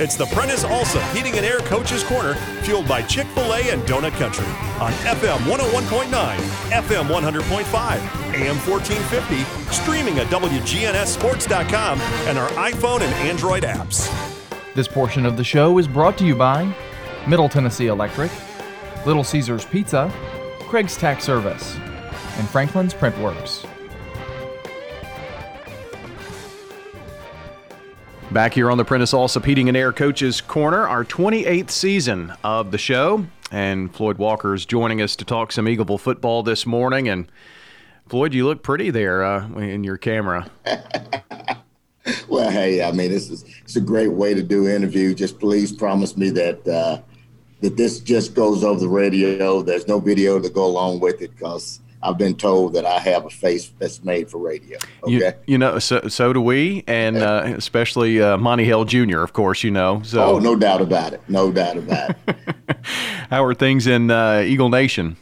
It's the Prentice Alsop Heating and Air Coaches Corner, fueled by Chick fil A and Donut Country on FM 101.9, FM 100.5, AM 1450, streaming at WGNSSports.com, and our iPhone and Android apps. This portion of the show is brought to you by Middle Tennessee Electric, Little Caesars Pizza, Craig's Tax Service, and Franklin's Printworks. Back here on the Prentice Alsop Heating and Air Coaches Corner, our 28th season of the show. And Floyd Walker is joining us to talk some Eagleville football this morning. And Floyd, you look pretty there uh, in your camera. well, hey, I mean, this is it's a great way to do interview. Just please promise me that uh, that this just goes over the radio. There's no video to go along with it because I've been told that I have a face that's made for radio. Okay. You, you know, so, so do we, and uh, especially uh, Monty Hill Jr., of course, you know. So. Oh, no doubt about it. No doubt about it. How are things in uh, Eagle Nation?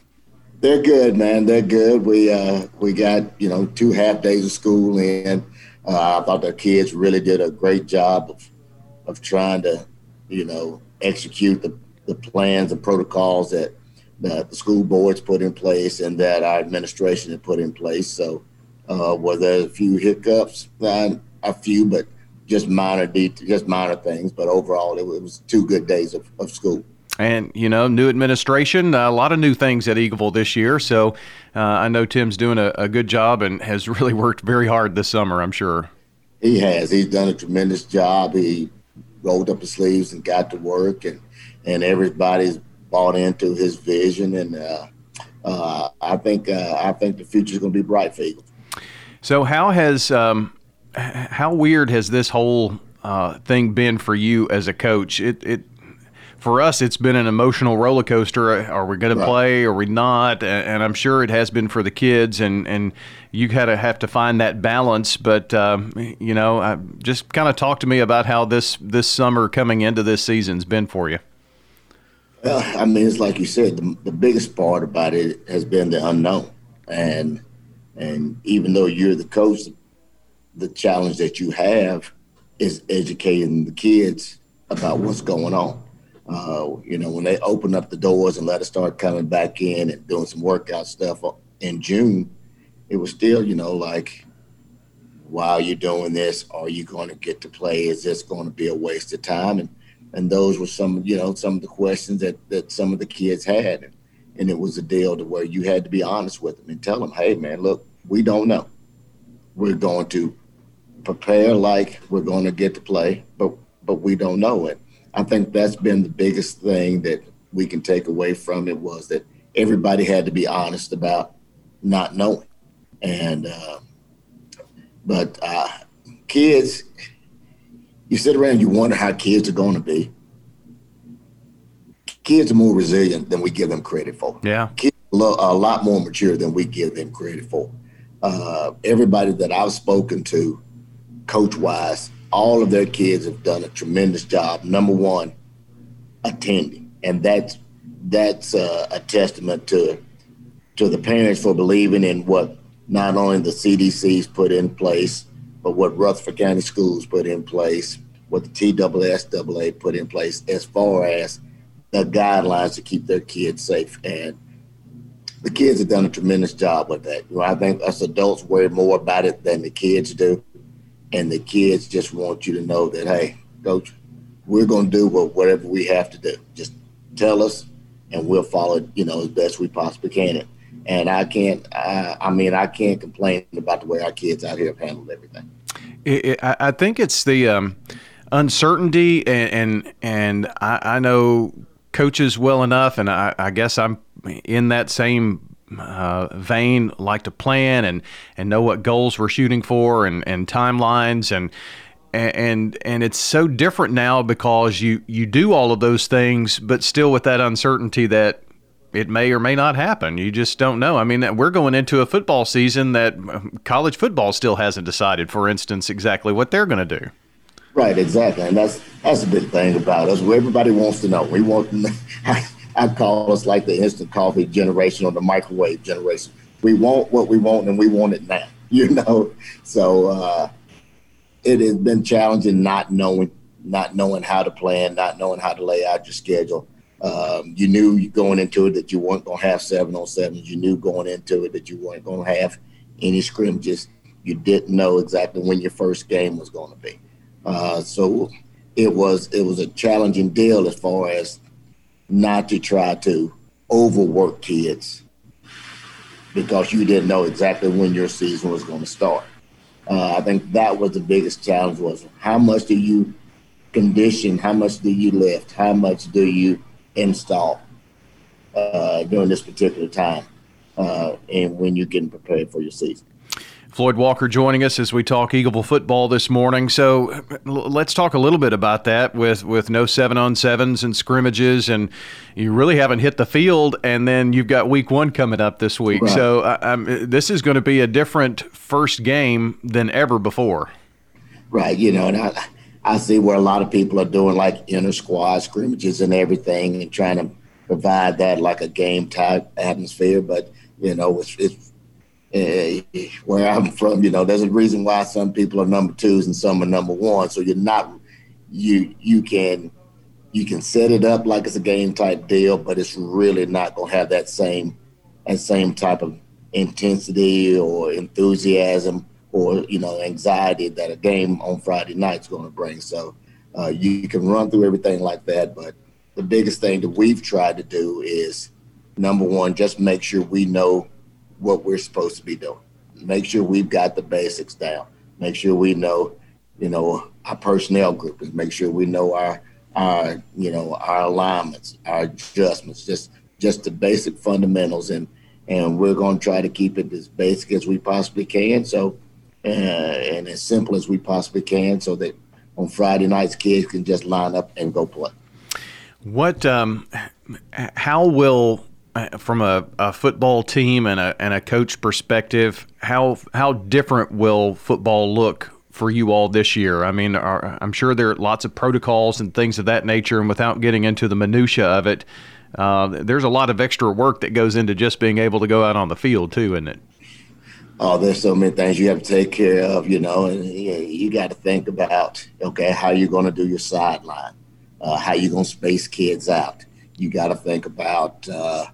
They're good, man. They're good. We uh, we got you know two half days of school in. Uh, I thought the kids really did a great job of of trying to, you know, execute the, the plans and protocols that that the school boards put in place and that our administration had put in place. So, uh, were there a few hiccups? Uh, a few, but just minor, de- just minor things. But overall, it, was, it was two good days of, of school. And you know, new administration, a lot of new things at Eagleville this year. So uh, I know Tim's doing a, a, good job and has really worked very hard this summer. I'm sure he has. He's done a tremendous job. He rolled up his sleeves and got to work, and and everybody's bought into his vision, and uh, uh, I think uh, I think the future is going to be bright for Eagles. So how has um, how weird has this whole uh, thing been for you as a coach? It it for us, it's been an emotional roller coaster. Are we going to play? Are we not? And, I'm sure it has been for the kids. And, and you kind of have to find that balance. But um, you know, just kind of talk to me about how this this summer coming into this season's been for you. Well, I mean, it's like you said, the, the biggest part about it has been the unknown, and and even though you're the coach, the challenge that you have is educating the kids about what's going on. Uh, you know, when they open up the doors and let us start coming back in and doing some workout stuff in June, it was still, you know, like, while you're doing this, are you going to get to play? Is this going to be a waste of time? And and those were some you know some of the questions that that some of the kids had. And and it was a deal to where you had to be honest with them and tell them hey man look we don't know. We're going to prepare like we're going to get to play but but we don't know it. I think that's been the biggest thing that we can take away from it was that everybody had to be honest about not knowing. And uh, but uh, kids you sit around you wonder how kids are going to be. Kids are more resilient than we give them credit for. Yeah. Kids are a lot more mature than we give them credit for. Uh, everybody that I've spoken to, coach wise, all of their kids have done a tremendous job. Number one, attending, and that's that's uh, a testament to to the parents for believing in what not only the CDC's put in place, but what Rutherford County Schools put in place, what the TSSAA put in place as far as the guidelines to keep their kids safe. And the kids have done a tremendous job with that. You know, I think us adults worry more about it than the kids do. And the kids just want you to know that, hey, coach, we're going to do what, whatever we have to do. Just tell us, and we'll follow, you know, as best we possibly can. And I can't, I, I mean, I can't complain about the way our kids out here have handled everything. It, it, I think it's the um, uncertainty, and and, and I, I, know coaches well enough, and I, I guess I'm in that same uh, vein. Like to plan and and know what goals we're shooting for, and and timelines, and and and it's so different now because you you do all of those things, but still with that uncertainty that it may or may not happen. You just don't know. I mean, we're going into a football season that um, college football still hasn't decided, for instance, exactly what they're going to do. Right, exactly, and that's that's the big thing about us. Everybody wants to know. We want. I, I call us like the instant coffee generation or the microwave generation. We want what we want, and we want it now. You know, so uh, it has been challenging not knowing not knowing how to plan, not knowing how to lay out your schedule. Um, you knew going into it that you weren't going to have seven on sevens. You knew going into it that you weren't going to have any scrimmages. You didn't know exactly when your first game was going to be. Uh, so it was it was a challenging deal as far as not to try to overwork kids because you didn't know exactly when your season was going to start. Uh, I think that was the biggest challenge was how much do you condition, how much do you lift, how much do you install uh, during this particular time, uh, and when you're getting prepared for your season. Floyd Walker joining us as we talk Eagleville football this morning. So let's talk a little bit about that with, with no seven on sevens and scrimmages, and you really haven't hit the field, and then you've got week one coming up this week. Right. So uh, this is going to be a different first game than ever before. Right. You know, and I, I see where a lot of people are doing like inner squad scrimmages and everything and trying to provide that like a game type atmosphere, but you know, it's, it's uh, where I'm from, you know, there's a reason why some people are number twos and some are number one. So you're not you you can you can set it up like it's a game type deal, but it's really not gonna have that same that same type of intensity or enthusiasm or you know anxiety that a game on Friday night is going to bring. So uh, you can run through everything like that, but the biggest thing that we've tried to do is number one, just make sure we know what we're supposed to be doing. Make sure we've got the basics down. Make sure we know, you know, our personnel group and make sure we know our our you know our alignments, our adjustments, just just the basic fundamentals and and we're going to try to keep it as basic as we possibly can. So and as simple as we possibly can, so that on Friday nights kids can just line up and go play. What um, how will uh, from a, a, football team and a, and a coach perspective, how how different will football look for you all this year? I mean, are, I'm sure there are lots of protocols and things of that nature, and without getting into the minutia of it, uh, there's a lot of extra work that goes into just being able to go out on the field too, isn't it? Oh, there's so many things you have to take care of, you know, and you, you got to think about okay, how you're going to do your sideline, uh, how you're going to space kids out. You got to think about uh,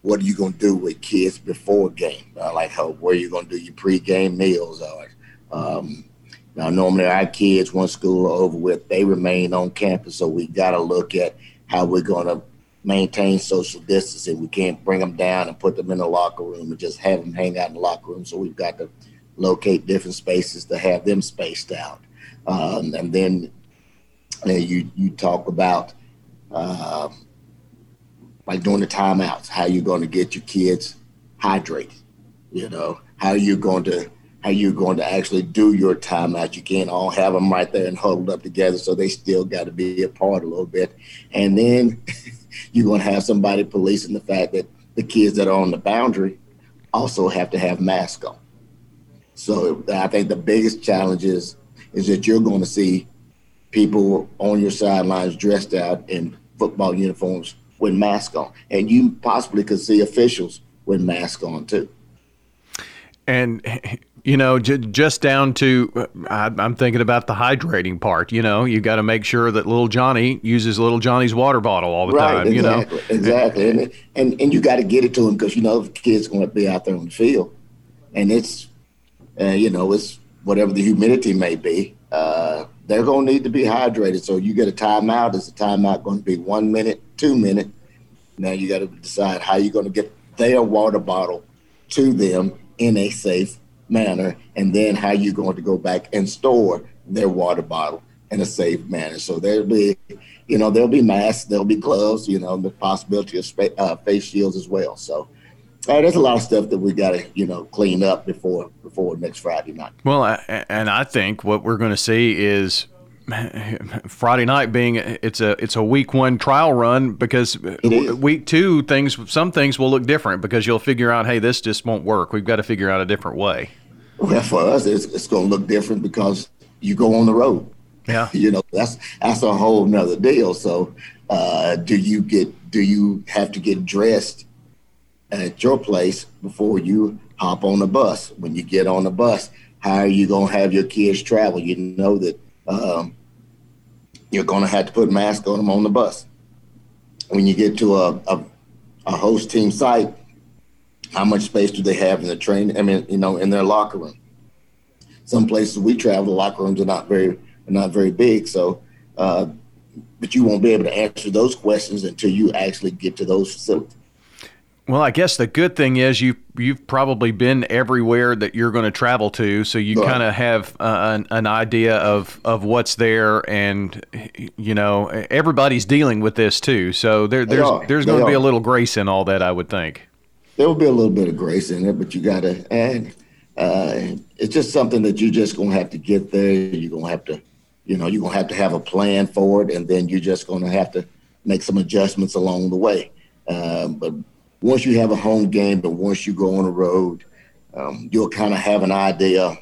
what are you going to do with kids before game? Uh, like how where you going to do your pregame meals? Or um, now normally our kids once school are over with, they remain on campus, so we got to look at how we're going to maintain social distancing. We can't bring them down and put them in the locker room and just have them hang out in the locker room. So we've got to locate different spaces to have them spaced out. Um, and then uh, you you talk about. Uh, like during the timeouts, how you're going to get your kids hydrated. You know, how you're going to how you're going to actually do your timeout. You can't all have them right there and huddled up together, so they still got to be apart a little bit. And then you're going to have somebody policing the fact that the kids that are on the boundary also have to have masks on. So I think the biggest challenge is is that you're going to see people on your sidelines dressed out in football uniforms with masks on, and you possibly could see officials with masks on too. And you know, j- just down to, uh, I, am thinking about the hydrating part. You know, you got to make sure that little Johnny uses little Johnny's water bottle all the right, time. Exactly, you know, exactly, and and and you got to get it to him because you know the kid's going to be out there on the field, and it's, uh, you know, it's whatever the humidity may be. Uh, they're going to need to be hydrated. So you get a timeout. Is the timeout going to be one minute, two minute? Now you got to decide how you're going to get their water bottle to them in a safe manner, and then how you're going to go back and store their water bottle in a safe manner. So there'll be, you know, there'll be masks, there'll be gloves, you know, the possibility of spa- uh, face shields as well. So uh, there's a lot of stuff that we got to, you know, clean up before before next Friday night. Well, and I think what we're going to see is Friday night being it's a it's a week one trial run because week two things some things will look different because you'll figure out hey this just won't work we've got to figure out a different way. Well, for us it's, it's going to look different because you go on the road. Yeah, you know that's that's a whole nother deal. So uh, do you get do you have to get dressed at your place before you hop on the bus? When you get on the bus, how are you going to have your kids travel? You know that um, you're going to have to put masks on them on the bus. When you get to a, a, a host team site, how much space do they have in the train? I mean, you know, in their locker room. Some places we travel, the locker rooms are not very are not very big, so uh, but you won't be able to answer those questions until you actually get to those facilities. Well, I guess the good thing is you you've probably been everywhere that you're going to travel to, so you right. kind of have uh, an, an, idea of, of what's there, and you know everybody's dealing with this too. So there, there's there's going to be a little grace in all that, I would think. There will be a little bit of grace in it, but you got to, and uh, it's just something that you're just going to have to get there. You're going to have to, you know, you're going to have to have a plan for it, and then you're just going to have to make some adjustments along the way. Um, but once you have a home game, but once you go on the road, um, you'll kind of have an idea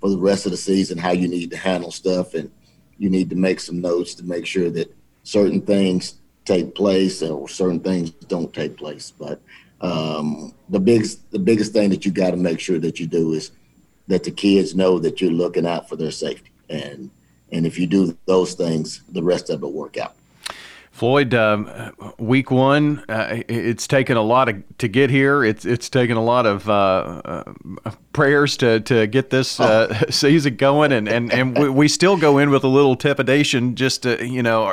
for the rest of the season how you need to handle stuff, and you need to make some notes to make sure that certain things take place or certain things don't take place. But um, the biggest the biggest thing that you got to make sure that you do is that the kids know that you're looking out for their safety, and and if you do those things, the rest of it will work out. Floyd, um, week one, uh, it's taken a lot of, to get here. It's it's taken a lot of uh, uh, prayers to, to get this uh, oh. season going, and and, and we, we, still go in with a little trepidation, just to you know.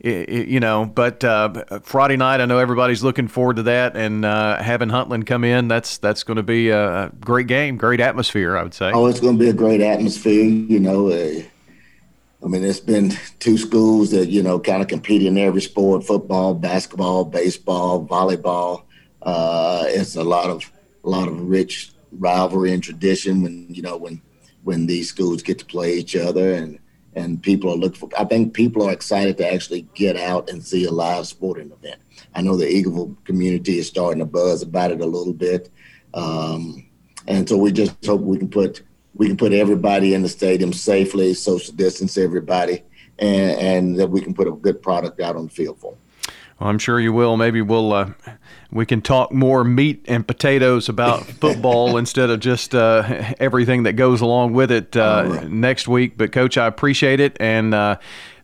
You know, but uh, Friday night, I know everybody's looking forward to that, and uh, having Huntland come in, that's that's going to be a great game, great atmosphere, I would say. Oh, it's going to be a great atmosphere. You know, I mean, it's been two schools that you know kind of compete in every sport: football, basketball, baseball, volleyball. Uh, it's a lot of a lot of rich rivalry and tradition when you know when when these schools get to play each other and and people are looking for. I think people are excited to actually get out and see a live sporting event. I know the Eagleville community is starting to buzz about it a little bit, um, and so we just hope we can put we can put everybody in the stadium safely, social distance everybody, and, and that we can put a good product out on the field for them. Well, I'm sure you will. Maybe we'll uh, we can talk more meat and potatoes about football instead of just uh, everything that goes along with it uh, right. next week. But coach, I appreciate it, and uh,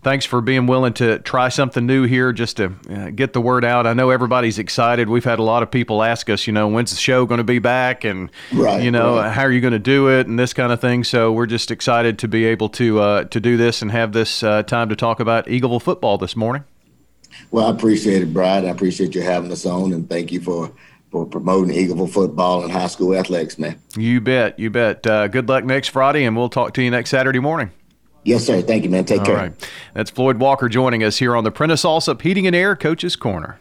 thanks for being willing to try something new here just to uh, get the word out. I know everybody's excited. We've had a lot of people ask us, you know, when's the show going to be back, and right, you know, right. how are you going to do it, and this kind of thing. So we're just excited to be able to uh, to do this and have this uh, time to talk about Eagleville football this morning. Well, I appreciate it, Brad. I appreciate you having us on, and thank you for for promoting Eagleville football and high school athletics, man. You bet, you bet. Uh, good luck next Friday, and we'll talk to you next Saturday morning. Yes, sir. Thank you, man. Take All care. Right. That's Floyd Walker joining us here on the Prentice Allsup Heating and Air Coach's Corner.